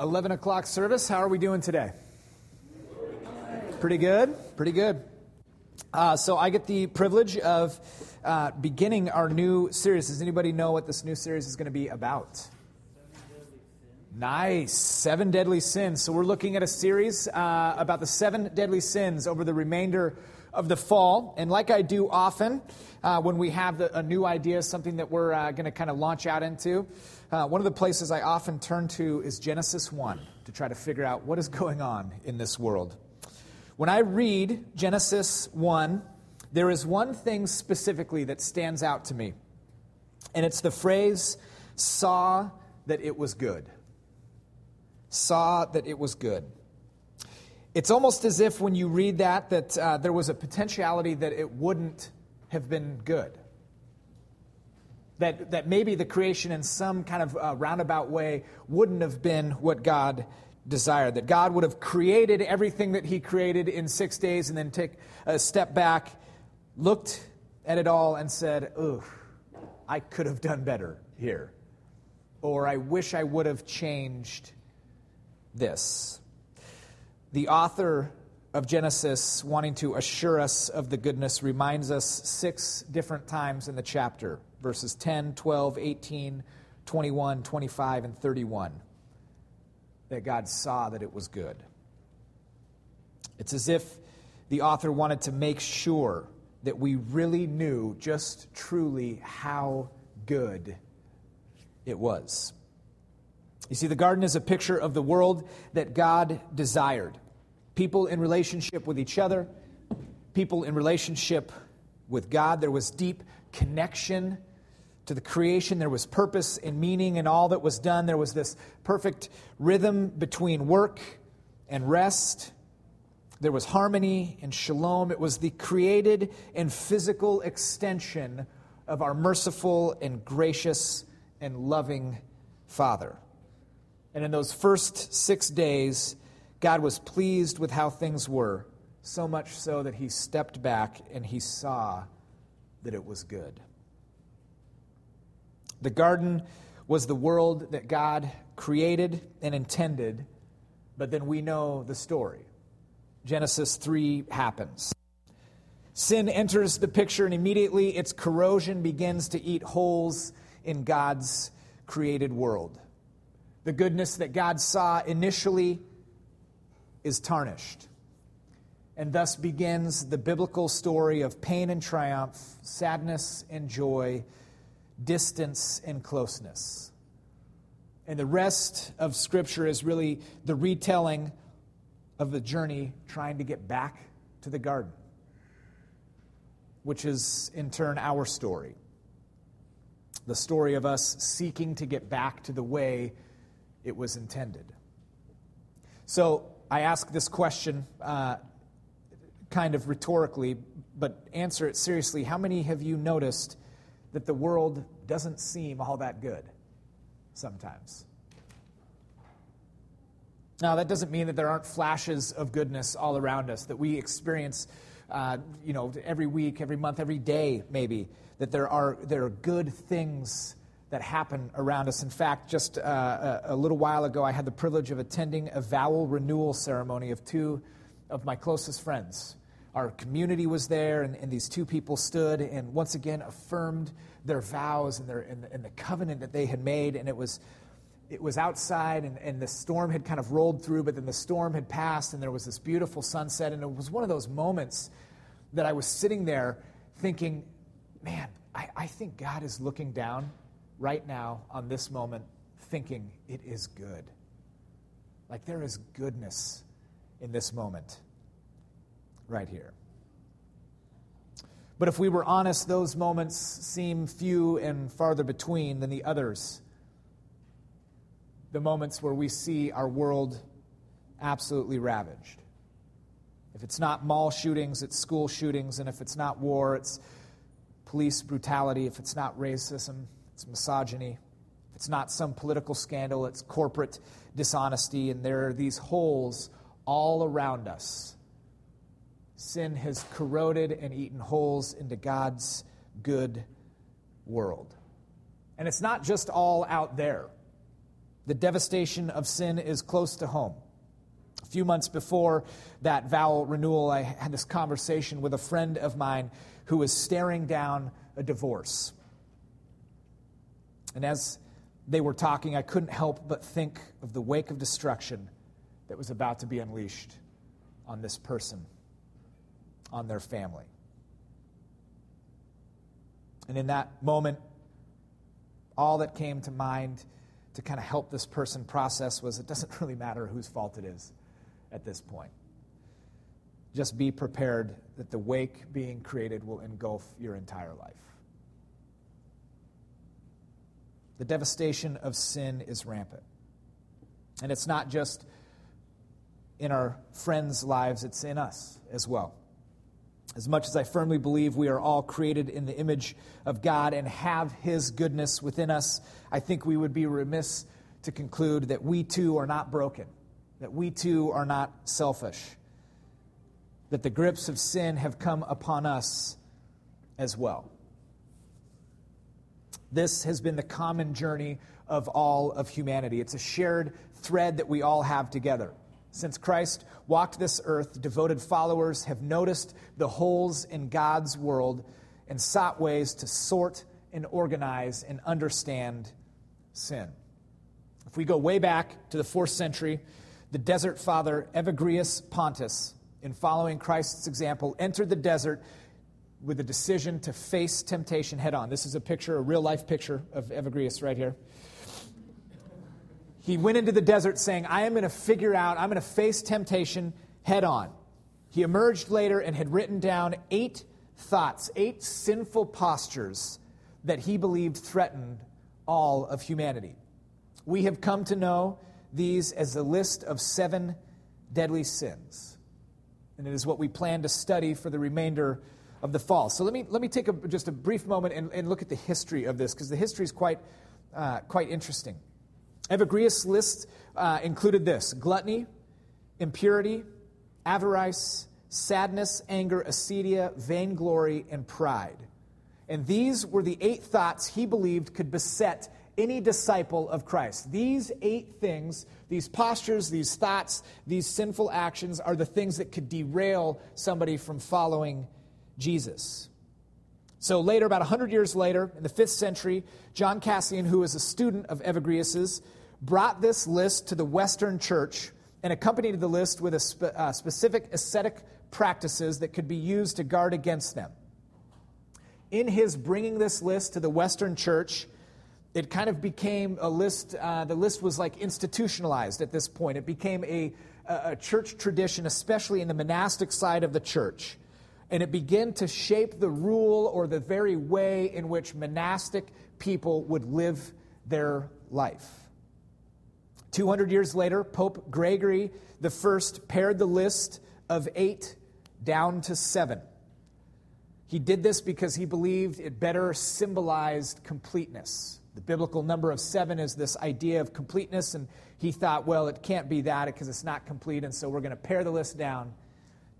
11 o'clock service. How are we doing today? Pretty good. Pretty good. Uh, so I get the privilege of uh, beginning our new series. Does anybody know what this new series is going to be about? Nice. Seven deadly sins. So we're looking at a series uh, about the seven deadly sins over the remainder of the fall. And like I do often uh, when we have the, a new idea, something that we're uh, going to kind of launch out into, uh, one of the places I often turn to is Genesis 1 to try to figure out what is going on in this world. When I read Genesis 1, there is one thing specifically that stands out to me, and it's the phrase, saw that it was good. Saw that it was good. It's almost as if when you read that, that uh, there was a potentiality that it wouldn't have been good. That, that maybe the creation in some kind of uh, roundabout way wouldn't have been what God desired. That God would have created everything that He created in six days and then take a step back, looked at it all, and said, Ugh, I could have done better here. Or I wish I would have changed this the author of Genesis, wanting to assure us of the goodness, reminds us six different times in the chapter verses 10, 12, 18, 21, 25, and 31 that God saw that it was good. It's as if the author wanted to make sure that we really knew just truly how good it was. You see, the garden is a picture of the world that God desired people in relationship with each other, people in relationship with God. There was deep connection to the creation. There was purpose and meaning in all that was done. There was this perfect rhythm between work and rest. There was harmony and shalom. It was the created and physical extension of our merciful and gracious and loving Father. And in those first six days, God was pleased with how things were, so much so that he stepped back and he saw that it was good. The garden was the world that God created and intended, but then we know the story. Genesis 3 happens. Sin enters the picture, and immediately its corrosion begins to eat holes in God's created world. The goodness that God saw initially is tarnished. And thus begins the biblical story of pain and triumph, sadness and joy, distance and closeness. And the rest of Scripture is really the retelling of the journey trying to get back to the garden, which is in turn our story. The story of us seeking to get back to the way it was intended. So I ask this question uh, kind of rhetorically, but answer it seriously. How many have you noticed that the world doesn't seem all that good sometimes? Now, that doesn't mean that there aren't flashes of goodness all around us that we experience, uh, you know, every week, every month, every day, maybe. That there are there are good things that happen around us. In fact, just uh, a, a, little while ago, I had the privilege of attending a vow renewal ceremony of two of my closest friends. Our community was there, and, and these two people stood and once again affirmed their vows and, their, and, and the covenant that they had made. And it was, it was outside, and, and the storm had kind of rolled through, but then the storm had passed, and there was this beautiful sunset. And it was one of those moments that I was sitting there thinking, man, I, I think God is looking down right now on this moment thinking it is good. Like there is goodness in this moment right here. But if we were honest, those moments seem few and farther between than the others. The moments where we see our world absolutely ravaged. If it's not mall shootings, it's school shootings. And if it's not war, it's police brutality. If it's not racism, it's misogyny. If it's not some political scandal, it's corporate dishonesty, and there are these holes all around us. Sin has corroded and eaten holes into God's good world. And it's not just all out there. The devastation of sin is close to home. A few months before that vow renewal, I had this conversation with a friend of mine who was staring down a divorce. And as they were talking, I couldn't help but think of the wake of destruction that was about to be unleashed on this person, on their family. And in that moment, all that came to mind to kind of help this person process was it doesn't really matter whose fault it is at this point. Just be prepared that the wake being created will engulf your entire life. The devastation of sin is rampant. And it's not just in our friends' lives, it's in us as well. As much as I firmly believe we are all created in the image of God and have His goodness within us, I think we would be remiss to conclude that we too are not broken, that we too are not selfish, that the grips of sin have come upon us as well. This has been the common journey of all of humanity. It's a shared thread that we all have together. Since Christ walked this earth, devoted followers have noticed the holes in God's world and sought ways to sort and organize and understand sin. If we go way back to the fourth century, the desert father Evagrius Pontus, in following Christ's example, entered the desert with a decision to face temptation head on. This is a picture, a real life picture of Evagrius right here. He went into the desert saying, I am going to figure out, I'm going to face temptation head on. He emerged later and had written down eight thoughts, eight sinful postures that he believed threatened all of humanity. We have come to know these as a list of seven deadly sins. And it is what we plan to study for the remainder of the fall. So let me, let me take a, just a brief moment and, and look at the history of this, because the history is quite, uh, quite interesting. Evagrius' list uh, included this gluttony, impurity, avarice, sadness, anger, acedia, vainglory, and pride. And these were the eight thoughts he believed could beset any disciple of Christ. These eight things, these postures, these thoughts, these sinful actions are the things that could derail somebody from following Jesus. So later, about 100 years later, in the 5th century, John Cassian, who was a student of Evagrius's, brought this list to the Western church and accompanied the list with spe- uh, specific ascetic practices that could be used to guard against them. In his bringing this list to the Western church, it kind of became a list, uh, the list was like institutionalized at this point. It became a, a church tradition, especially in the monastic side of the church. And it began to shape the rule or the very way in which monastic people would live their life. 200 years later, Pope Gregory I pared the list of eight down to seven. He did this because he believed it better symbolized completeness. The biblical number of seven is this idea of completeness, and he thought, well, it can't be that because it's not complete, and so we're going to pare the list down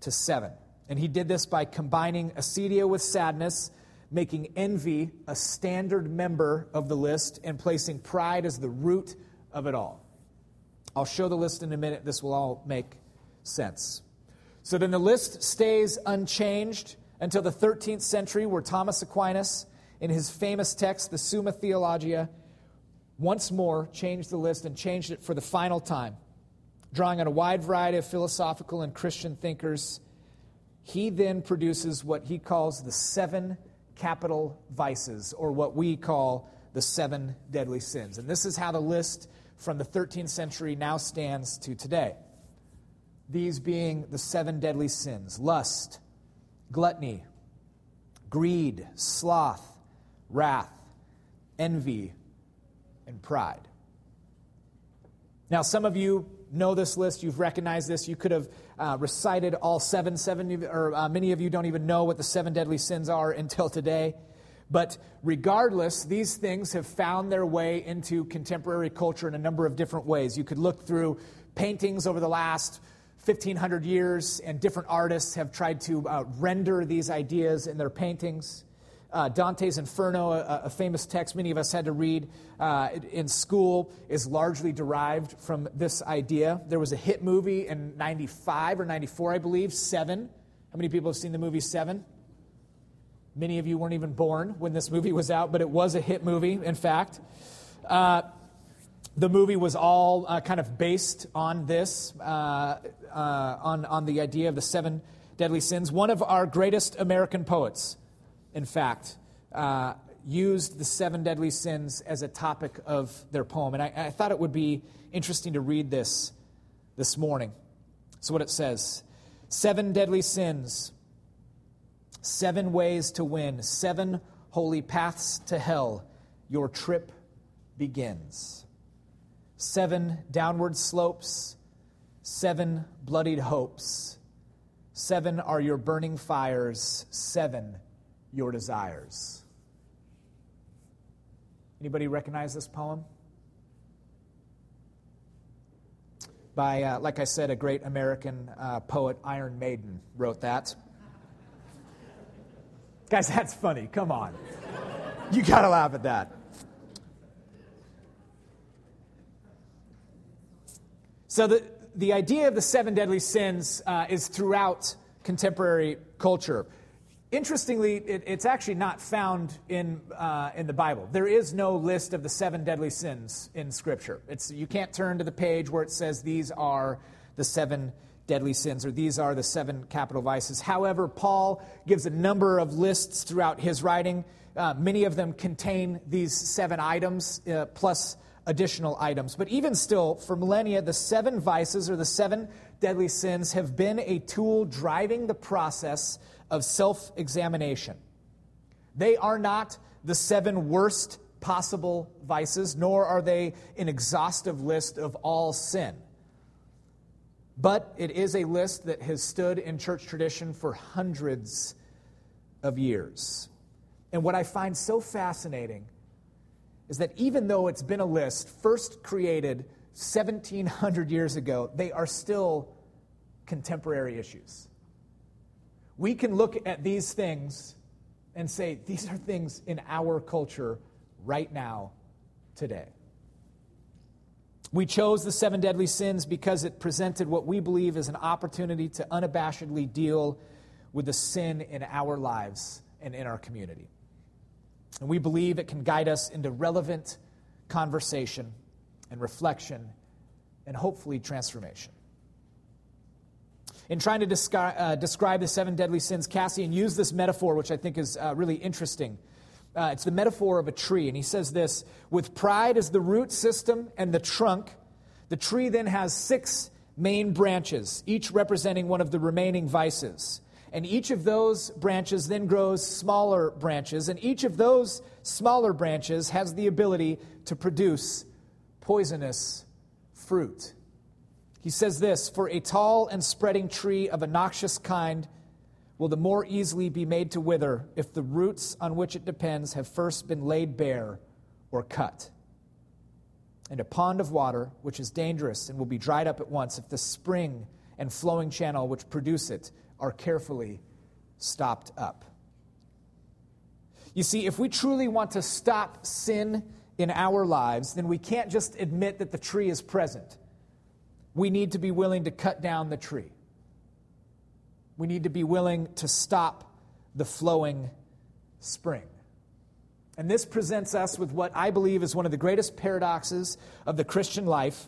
to seven. And he did this by combining acedia with sadness, making envy a standard member of the list, and placing pride as the root of it all. I'll show the list in a minute. This will all make sense. So then the list stays unchanged until the 13th century, where Thomas Aquinas, in his famous text, the Summa Theologiae, once more changed the list and changed it for the final time, drawing on a wide variety of philosophical and Christian thinkers. He then produces what he calls the seven capital vices, or what we call the seven deadly sins. And this is how the list from the 13th century now stands to today. These being the seven deadly sins lust, gluttony, greed, sloth, wrath, envy, and pride. Now, some of you know this list, you've recognized this, you could have uh, recited all seven, seven or uh, many of you don't even know what the seven deadly sins are until today. But regardless, these things have found their way into contemporary culture in a number of different ways. You could look through paintings over the last 1500 years, and different artists have tried to uh, render these ideas in their paintings. uh, Dante's Inferno, a, a, famous text many of us had to read uh, in school, is largely derived from this idea. There was a hit movie in 95 or 94, I believe, Seven. How many people have seen the movie Seven? Many of you weren't even born when this movie was out, but it was a hit movie, in fact. Uh, the movie was all uh, kind of based on this, uh, uh, on, on the idea of the seven deadly sins. One of our greatest American poets, in fact, uh, used the seven deadly sins as a topic of their poem. And I, I thought it would be interesting to read this this morning. So, what it says Seven deadly sins, seven ways to win, seven holy paths to hell. Your trip begins. Seven downward slopes, seven bloodied hopes. Seven are your burning fires, seven your desires. Anybody recognize this poem? By, uh, like I said, a great American uh, poet, Iron Maiden, wrote that. Guys, that's funny. Come on. You got to laugh at that. So, the, the idea of the seven deadly sins uh, is throughout contemporary culture. Interestingly, it, it's actually not found in, uh, in the Bible. There is no list of the seven deadly sins in Scripture. It's, you can't turn to the page where it says these are the seven deadly sins or these are the seven capital vices. However, Paul gives a number of lists throughout his writing. Uh, many of them contain these seven items uh, plus additional items. But even still, for millennia, the seven vices or the seven deadly sins have been a tool driving the process of self examination. They are not the seven worst possible vices, nor are they an exhaustive list of all sin. But it is a list that has stood in church tradition for hundreds of years. And what I find so fascinating is that even though it's been a list first created 1700 years ago, they are still contemporary issues. We can look at these things and say, these are things in our culture right now, today. We chose the seven deadly sins because it presented what we believe is an opportunity to unabashedly deal with the sin in our lives and in our community. And we believe it can guide us into relevant conversation and reflection and hopefully transformation. In trying to descri- uh, describe the seven deadly sins, Cassian used this metaphor, which I think is uh, really interesting. Uh, it's the metaphor of a tree. And he says this with pride as the root system and the trunk, the tree then has six main branches, each representing one of the remaining vices. And each of those branches then grows smaller branches, and each of those smaller branches has the ability to produce poisonous fruit. He says this For a tall and spreading tree of a noxious kind will the more easily be made to wither if the roots on which it depends have first been laid bare or cut. And a pond of water, which is dangerous and will be dried up at once if the spring and flowing channel which produce it are carefully stopped up. You see, if we truly want to stop sin in our lives, then we can't just admit that the tree is present. We need to be willing to cut down the tree. We need to be willing to stop the flowing spring. And this presents us with what I believe is one of the greatest paradoxes of the Christian life.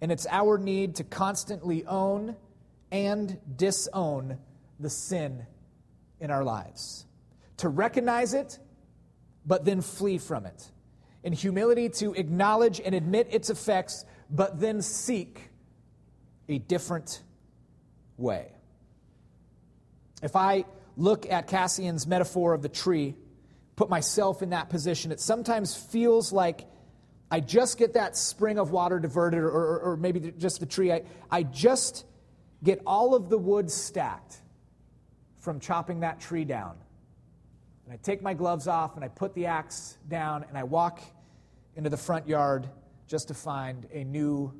And it's our need to constantly own and disown the sin in our lives. To recognize it, but then flee from it. In humility, to acknowledge and admit its effects, but then seek a different way. If I look at Cassian's metaphor of the tree, put myself in that position, it sometimes feels like I just get that spring of water diverted, or, or, or maybe just the tree. I, I just get all of the wood stacked from chopping that tree down. And I take my gloves off and I put the axe down and I walk into the front yard just to find a new,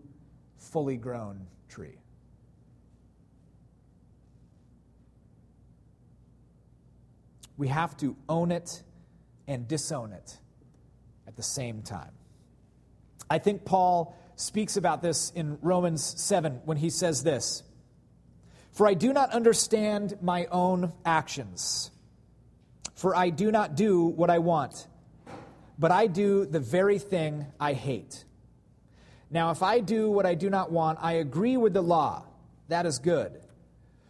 fully grown tree. We have to own it and disown it at the same time. I think Paul speaks about this in Romans 7 when he says this For I do not understand my own actions, for I do not do what I want, but I do the very thing I hate. Now, if I do what I do not want, I agree with the law. That is good.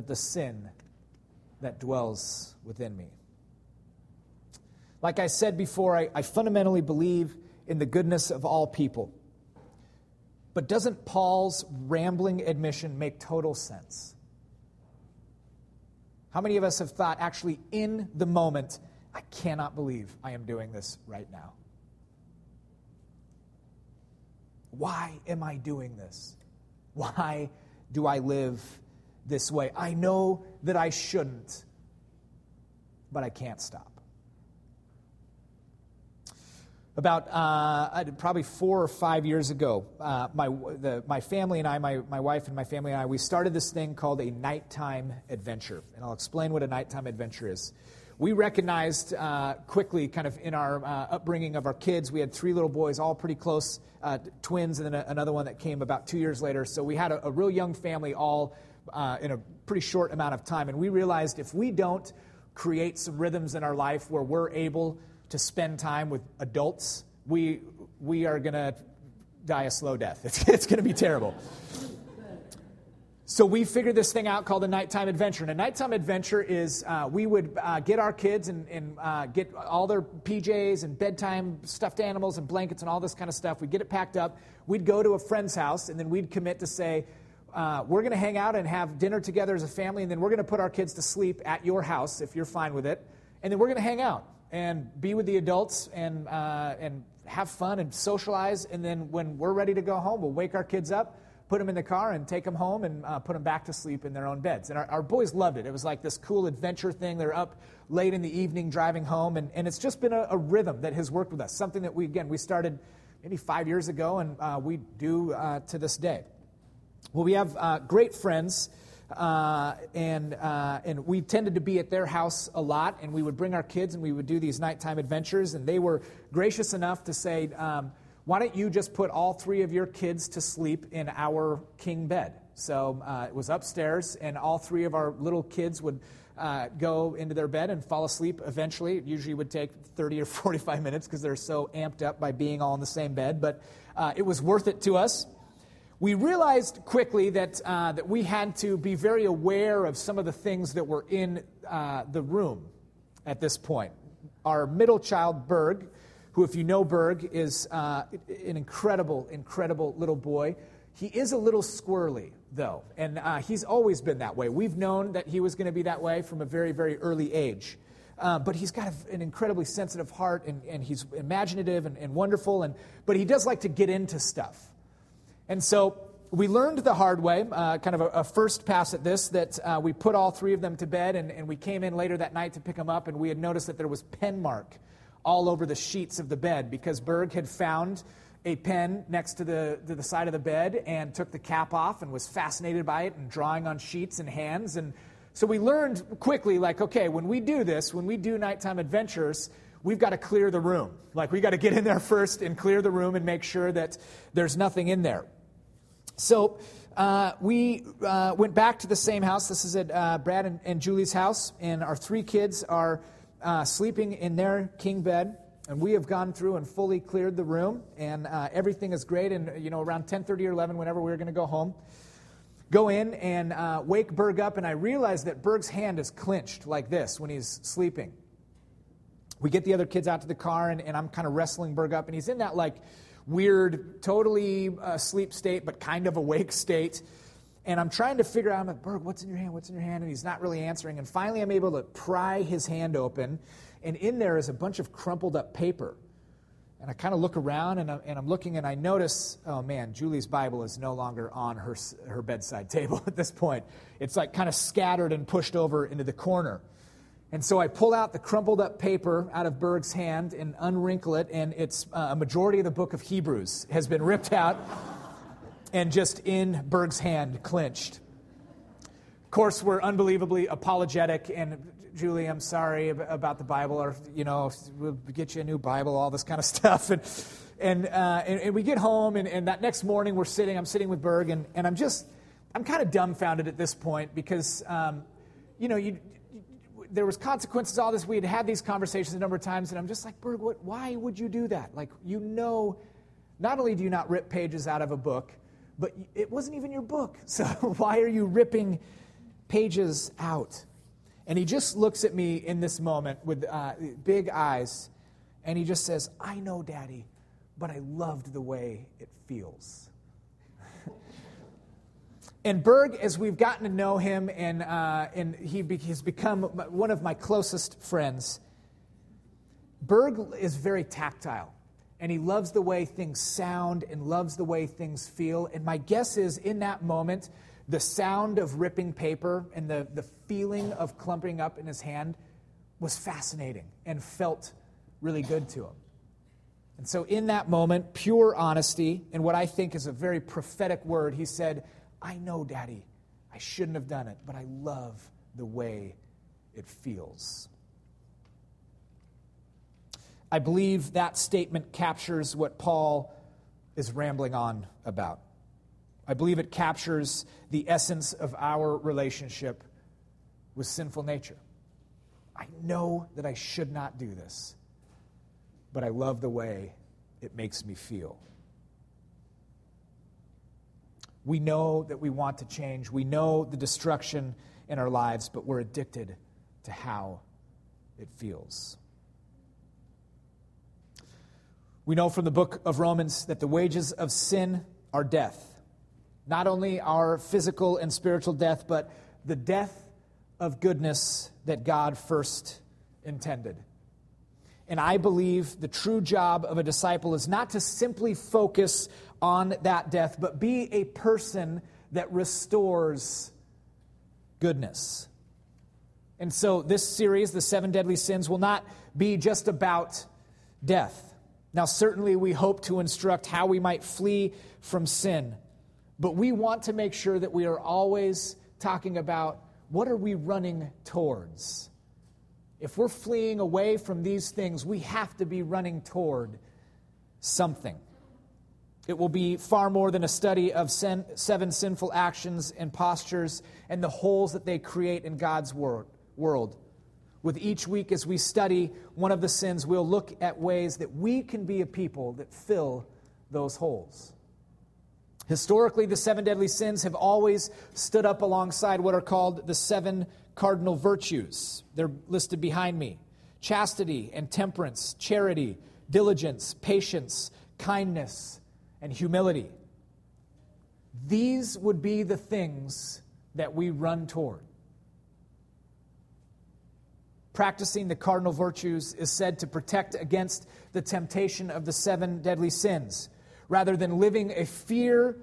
but the sin that dwells within me. Like I said before, I, I fundamentally believe in the goodness of all people. But doesn't Paul's rambling admission make total sense? How many of us have thought, actually, in the moment, I cannot believe I am doing this right now? Why am I doing this? Why do I live this way? I know that I shouldn't, but I can't stop. About uh, probably four or five years ago, uh, my, the, my family and I, my, my wife and my family and I, we started this thing called a nighttime adventure. And I'll explain what a nighttime adventure is we recognized uh, quickly, kind of in our uh, upbringing of our kids, we had three little boys, all pretty close, uh, twins, and then a, another one that came about two years later. So we had a, a real young family, all uh, in a pretty short amount of time. And we realized if we don't create some rhythms in our life where we're able to spend time with adults, we, we are going to die a slow death. It's, it's going to be terrible. So we figured this thing out called a nighttime adventure. And a nighttime adventure is uh, we would uh, get our kids and, and uh, get all their PJs and bedtime stuffed animals and blankets and all this kind of stuff. We'd get it packed up. We'd go to a friend's house, and then we'd commit to say, uh, we're going to hang out and have dinner together as a family, and then we're going to put our kids to sleep at your house if you're fine with it. And then we're going to hang out and be with the adults and, uh, and have fun and socialize. And then when we're ready to go home, we'll wake our kids up put them in the car and take them home and uh, put them back to sleep in their own beds. And our, our, boys loved it. It was like this cool adventure thing. They're up late in the evening driving home, and, and it's just been a, a rhythm that has worked with us. Something that we, again, we started maybe five years ago, and uh, we do uh, to this day. Well, we have uh, great friends. Uh, and uh, and we tended to be at their house a lot, and we would bring our kids and we would do these nighttime adventures. And they were gracious enough to say, um, why don't you just put all three of your kids to sleep in our king bed? So uh, it was upstairs, and all three of our little kids would uh, go into their bed and fall asleep eventually. It usually would take 30 or 45 minutes because they're so amped up by being all in the same bed, but uh, it was worth it to us. We realized quickly that, uh, that we had to be very aware of some of the things that were in uh, the room at this point. Our middle child, Berg, who, if you know Berg, is uh, an incredible, incredible little boy. He is a little squirrely, though, and uh, he's always been that way. We've known that he was going to be that way from a very, very early age. Uh, but he's got an incredibly sensitive heart, and, and he's imaginative and, and, wonderful, and, but he does like to get into stuff. And so we learned the hard way, uh, kind of a, a, first pass at this, that uh, we put all three of them to bed, and, and we came in later that night to pick them up, and we had noticed that there was pen mark all over the sheets of the bed because Berg had found a pen next to the, to the side of the bed and took the cap off and was fascinated by it and drawing on sheets and hands. And so we learned quickly, like, okay, when we do this, when we do nighttime adventures, we've got to clear the room. Like, we got to get in there first and clear the room and make sure that there's nothing in there. So uh, we uh, went back to the same house. This is at uh, Brad and, and Julie's house, and our three kids are uh, sleeping in their king bed, and we have gone through and fully cleared the room, and uh, everything is great. And you know, around 10:30 or 11, whenever we were going to go home, go in and uh, wake Berg up, and I realize that Berg's hand is clenched like this when he's sleeping. We get the other kids out to the car, and, and I'm kind of wrestling Berg up, and he's in that like weird, totally uh, asleep state, but kind of awake state. And I'm trying to figure out, I'm like, Berg, what's in your hand? What's in your hand? And he's not really answering. And finally, I'm able to pry his hand open. And in there is a bunch of crumpled up paper. And I kind of look around and I'm, and I'm looking and I notice, oh man, Julie's Bible is no longer on her, her bedside table at this point. It's like kind of scattered and pushed over into the corner. And so I pull out the crumpled up paper out of Berg's hand and unwrinkle it, and it's uh, a majority of the book of Hebrews has been ripped out and just in Berg's hand, clenched. Of course, we're unbelievably apologetic, and Julie, I'm sorry about the Bible, or, you know, we'll get you a new Bible, all this kind of stuff. And, and, uh, and, and, we get home, and, and that next morning we're sitting, I'm sitting with Berg, and, and I'm just, I'm kind of dumbfounded at this point because, um, you know, you, there was consequences, all this. We had had these conversations a number of times, and I'm just like, Berg, what, why would you do that? Like, you know, not only do you not rip pages out of a book, but it wasn't even your book. So why are you ripping pages out? And he just looks at me in this moment with uh, big eyes, and he just says, I know, Daddy, but I loved the way it feels. And Berg, as we've gotten to know him, and, uh, and he be- has become one of my closest friends, Berg is very tactile and he loves the way things sound and loves the way things feel. And my guess is in that moment, the sound of ripping paper and the, the feeling of clumping up in his hand was fascinating and felt really good to him. And so, in that moment, pure honesty, and what I think is a very prophetic word, he said, I know, Daddy, I shouldn't have done it, but I love the way it feels. I believe that statement captures what Paul is rambling on about. I believe it captures the essence of our relationship with sinful nature. I know that I should not do this, but I love the way it makes me feel. We know that we want to change. We know the destruction in our lives, but we're addicted to how it feels. We know from the book of Romans that the wages of sin are death. Not only our physical and spiritual death, but the death of goodness that God first intended. And I believe the true job of a disciple is not to simply focus on that death, but be a person that restores goodness. And so, this series, The Seven Deadly Sins, will not be just about death. Now, certainly, we hope to instruct how we might flee from sin, but we want to make sure that we are always talking about what are we running towards. If we're fleeing away from these things, we have to be running toward something. It will be far more than a study of seven sinful actions and postures and the holes that they create in God's wor- world. With each week, as we study one of the sins, we'll look at ways that we can be a people that fill those holes. Historically, the seven deadly sins have always stood up alongside what are called the seven cardinal virtues. They're listed behind me chastity and temperance, charity, diligence, patience, kindness, and humility. These would be the things that we run toward. Practicing the cardinal virtues is said to protect against the temptation of the seven deadly sins. Rather than living a fear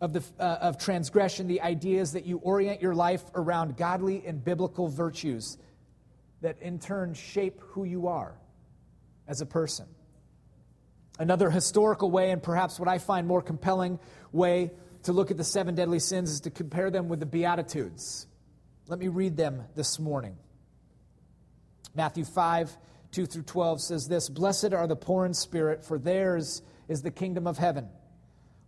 of, the, uh, of transgression, the idea is that you orient your life around godly and biblical virtues that in turn shape who you are as a person. Another historical way, and perhaps what I find more compelling way to look at the seven deadly sins, is to compare them with the Beatitudes. Let me read them this morning. Matthew 5, 2 through 12 says this Blessed are the poor in spirit, for theirs is the kingdom of heaven.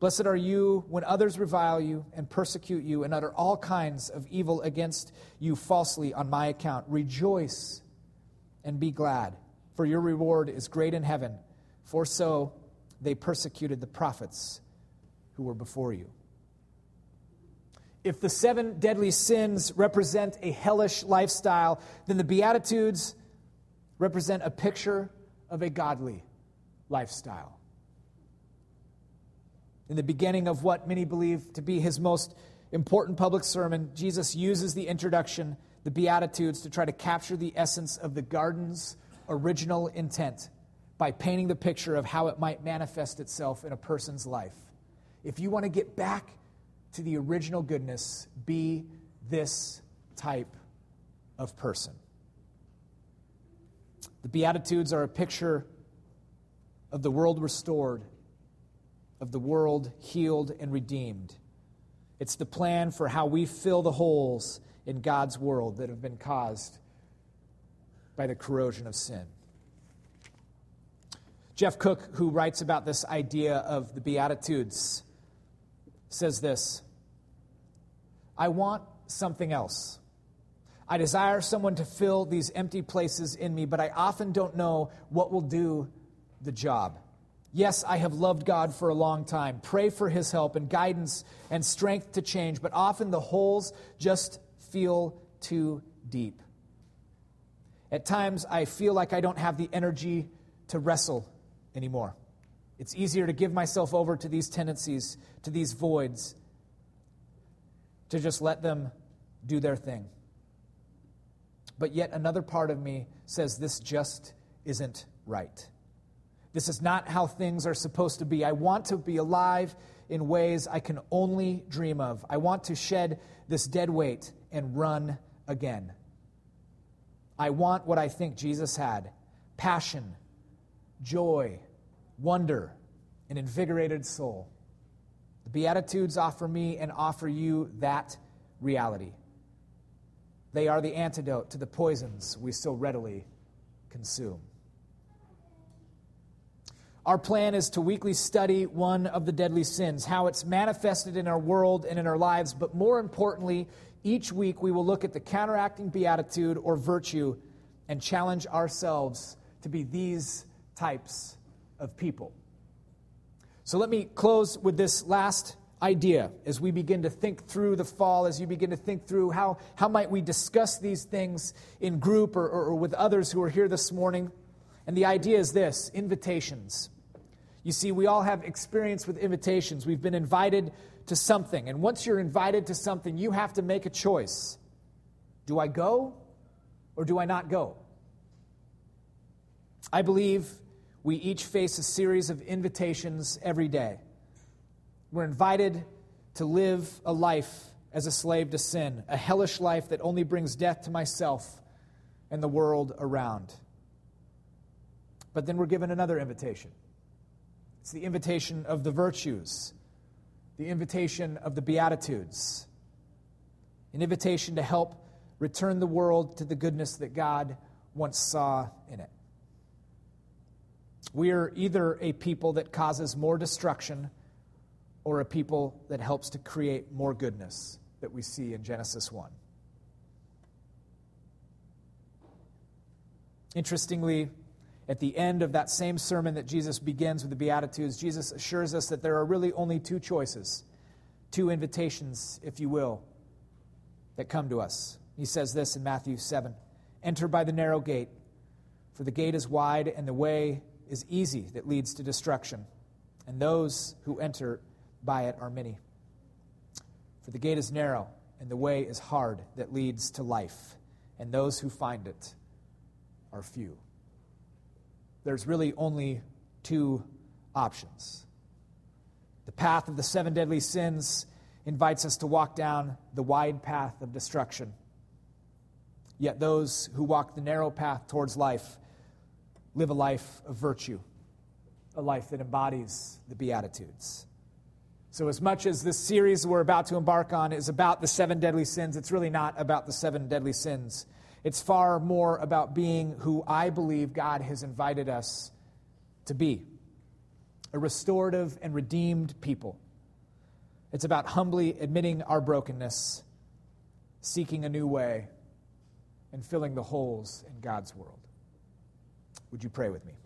Blessed are you when others revile you and persecute you and utter all kinds of evil against you falsely on my account. Rejoice and be glad, for your reward is great in heaven, for so they persecuted the prophets who were before you. If the seven deadly sins represent a hellish lifestyle, then the Beatitudes represent a picture of a godly lifestyle. In the beginning of what many believe to be his most important public sermon, Jesus uses the introduction, the Beatitudes, to try to capture the essence of the garden's original intent by painting the picture of how it might manifest itself in a person's life. If you want to get back to the original goodness, be this type of person. The Beatitudes are a picture of the world restored, of the world healed and redeemed. It's the plan for how we fill the holes in God's world that have been caused by the corrosion of sin. Jeff Cook, who writes about this idea of the Beatitudes, says this I want something else. I desire someone to fill these empty places in me, but I often don't know what will do the job. Yes, I have loved God for a long time. Pray for his help and guidance and strength to change, but often the holes just feel too deep. At times, I feel like I don't have the energy to wrestle anymore. It's easier to give myself over to these tendencies, to these voids, to just let them do their thing. But yet, another part of me says this just isn't right. This is not how things are supposed to be. I want to be alive in ways I can only dream of. I want to shed this dead weight and run again. I want what I think Jesus had passion, joy, wonder, an invigorated soul. The Beatitudes offer me and offer you that reality. They are the antidote to the poisons we so readily consume. Our plan is to weekly study one of the deadly sins, how it's manifested in our world and in our lives, but more importantly, each week we will look at the counteracting beatitude or virtue and challenge ourselves to be these types of people. So let me close with this last idea as we begin to think through the fall, as you begin to think through how, how might we discuss these things in group or, or, or with others who are here this morning. And the idea is this invitations. You see, we all have experience with invitations. We've been invited to something. And once you're invited to something, you have to make a choice Do I go or do I not go? I believe we each face a series of invitations every day. We're invited to live a life as a slave to sin, a hellish life that only brings death to myself and the world around. But then we're given another invitation it's the invitation of the virtues, the invitation of the Beatitudes, an invitation to help return the world to the goodness that God once saw in it. We are either a people that causes more destruction or a people that helps to create more goodness that we see in Genesis 1. Interestingly, at the end of that same sermon that Jesus begins with the Beatitudes, Jesus assures us that there are really only two choices, two invitations, if you will, that come to us. He says this in Matthew 7 Enter by the narrow gate, for the gate is wide and the way is easy that leads to destruction, and those who enter by it are many. For the gate is narrow and the way is hard that leads to life, and those who find it are few there's really only two options. The path of the seven deadly sins invites us to walk down the wide path of destruction. Yet those who walk the narrow path towards life live a life of virtue, a life that embodies the Beatitudes. So, as much as this series we're about to embark on is about the seven deadly sins, it's really not about the seven deadly sins. It's far more about being who I believe God has invited us to be a restorative and redeemed people, It's about humbly admitting our brokenness, seeking a new way, and filling the holes in God's world. Would you pray with me?